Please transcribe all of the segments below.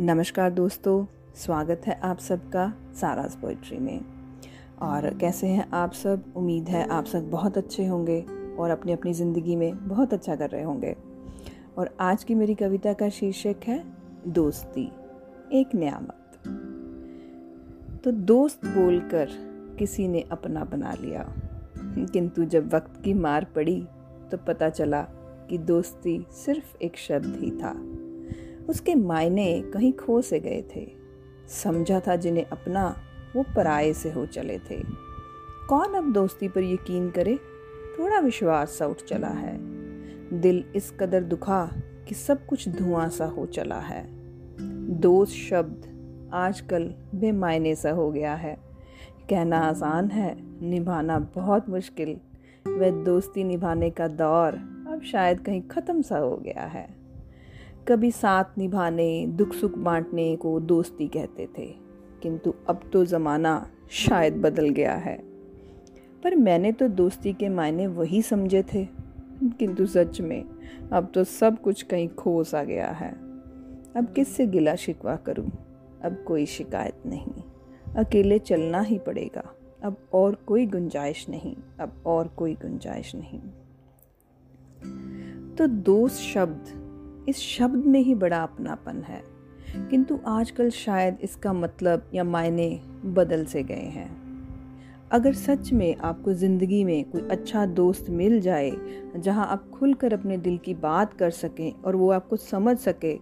नमस्कार दोस्तों, स्वागत है आप सबका सारास पोइट्री में। और कैसे हैं आप सब? उम्मीद है आप सब बहुत अच्छे होंगे और अपनी अपनी ज़िंदगी में बहुत अच्छा कर रहे होंगे। और आज की मेरी कविता का शीर्षक है, दोस्ती, एक नियामत। तो दोस्त बोलकर किसी ने अपना बना लिया। किंतु जब वक्त की मार पड़ी तो पता चला कि दोस्ती सिर्फ़ एक शब्द ही था। उसके मायने कहीं खो से गए थे। समझा था जिन्हें अपना, वो पराये से हो चले थे। कौन अब दोस्ती पर यकीन करे? थोड़ा विश्वास सा उठ चला है। दिल इस कदर दुखा कि सब कुछ धुआँ सा हो चला है। दोस्त शब्द आजकल बेमायने सा हो गया है। कहना आसान है, निभाना बहुत मुश्किल। वह दोस्ती निभाने का दौर अब शायद कहीं ख़त्म सा हो गया है। कभी साथ निभाने दुख सुख बांटने को दोस्ती कहते थे। किंतु अब तो ज़माना शायद बदल गया है। पर मैंने तो दोस्ती के मायने वही समझे थे। किंतु सच में, अब तो सब कुछ कहीं खोस आ गया है। अब किससे गिला शिकवा करूँ? अब कोई शिकायत नहीं। अकेले चलना ही पड़ेगा। अब और कोई गुंजाइश नहीं। अब और कोई गुंजाइश नहीं। तो दोस्त शब्द इस शब्द में ही बड़ा अपनापन है। किंतु आजकल शायद इसका मतलब या मायने बदल से गए हैं। अगर सच में आपको ज़िंदगी में कोई अच्छा दोस्त मिल जाए, जहाँ आप खुलकर अपने दिल की बात कर सकें और वो आपको समझ सके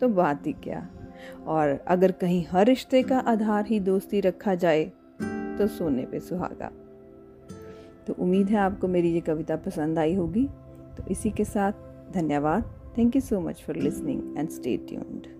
तो बात ही क्या? और अगर कहीं हर रिश्ते का आधार ही दोस्ती रखा जाए तो सोने पे सुहागा। तो उम्मीद है आपको मेरी ये कविता पसंद आई होगी। तो इसी के साथ धन्यवाद। Thank you so much for listening and stay tuned.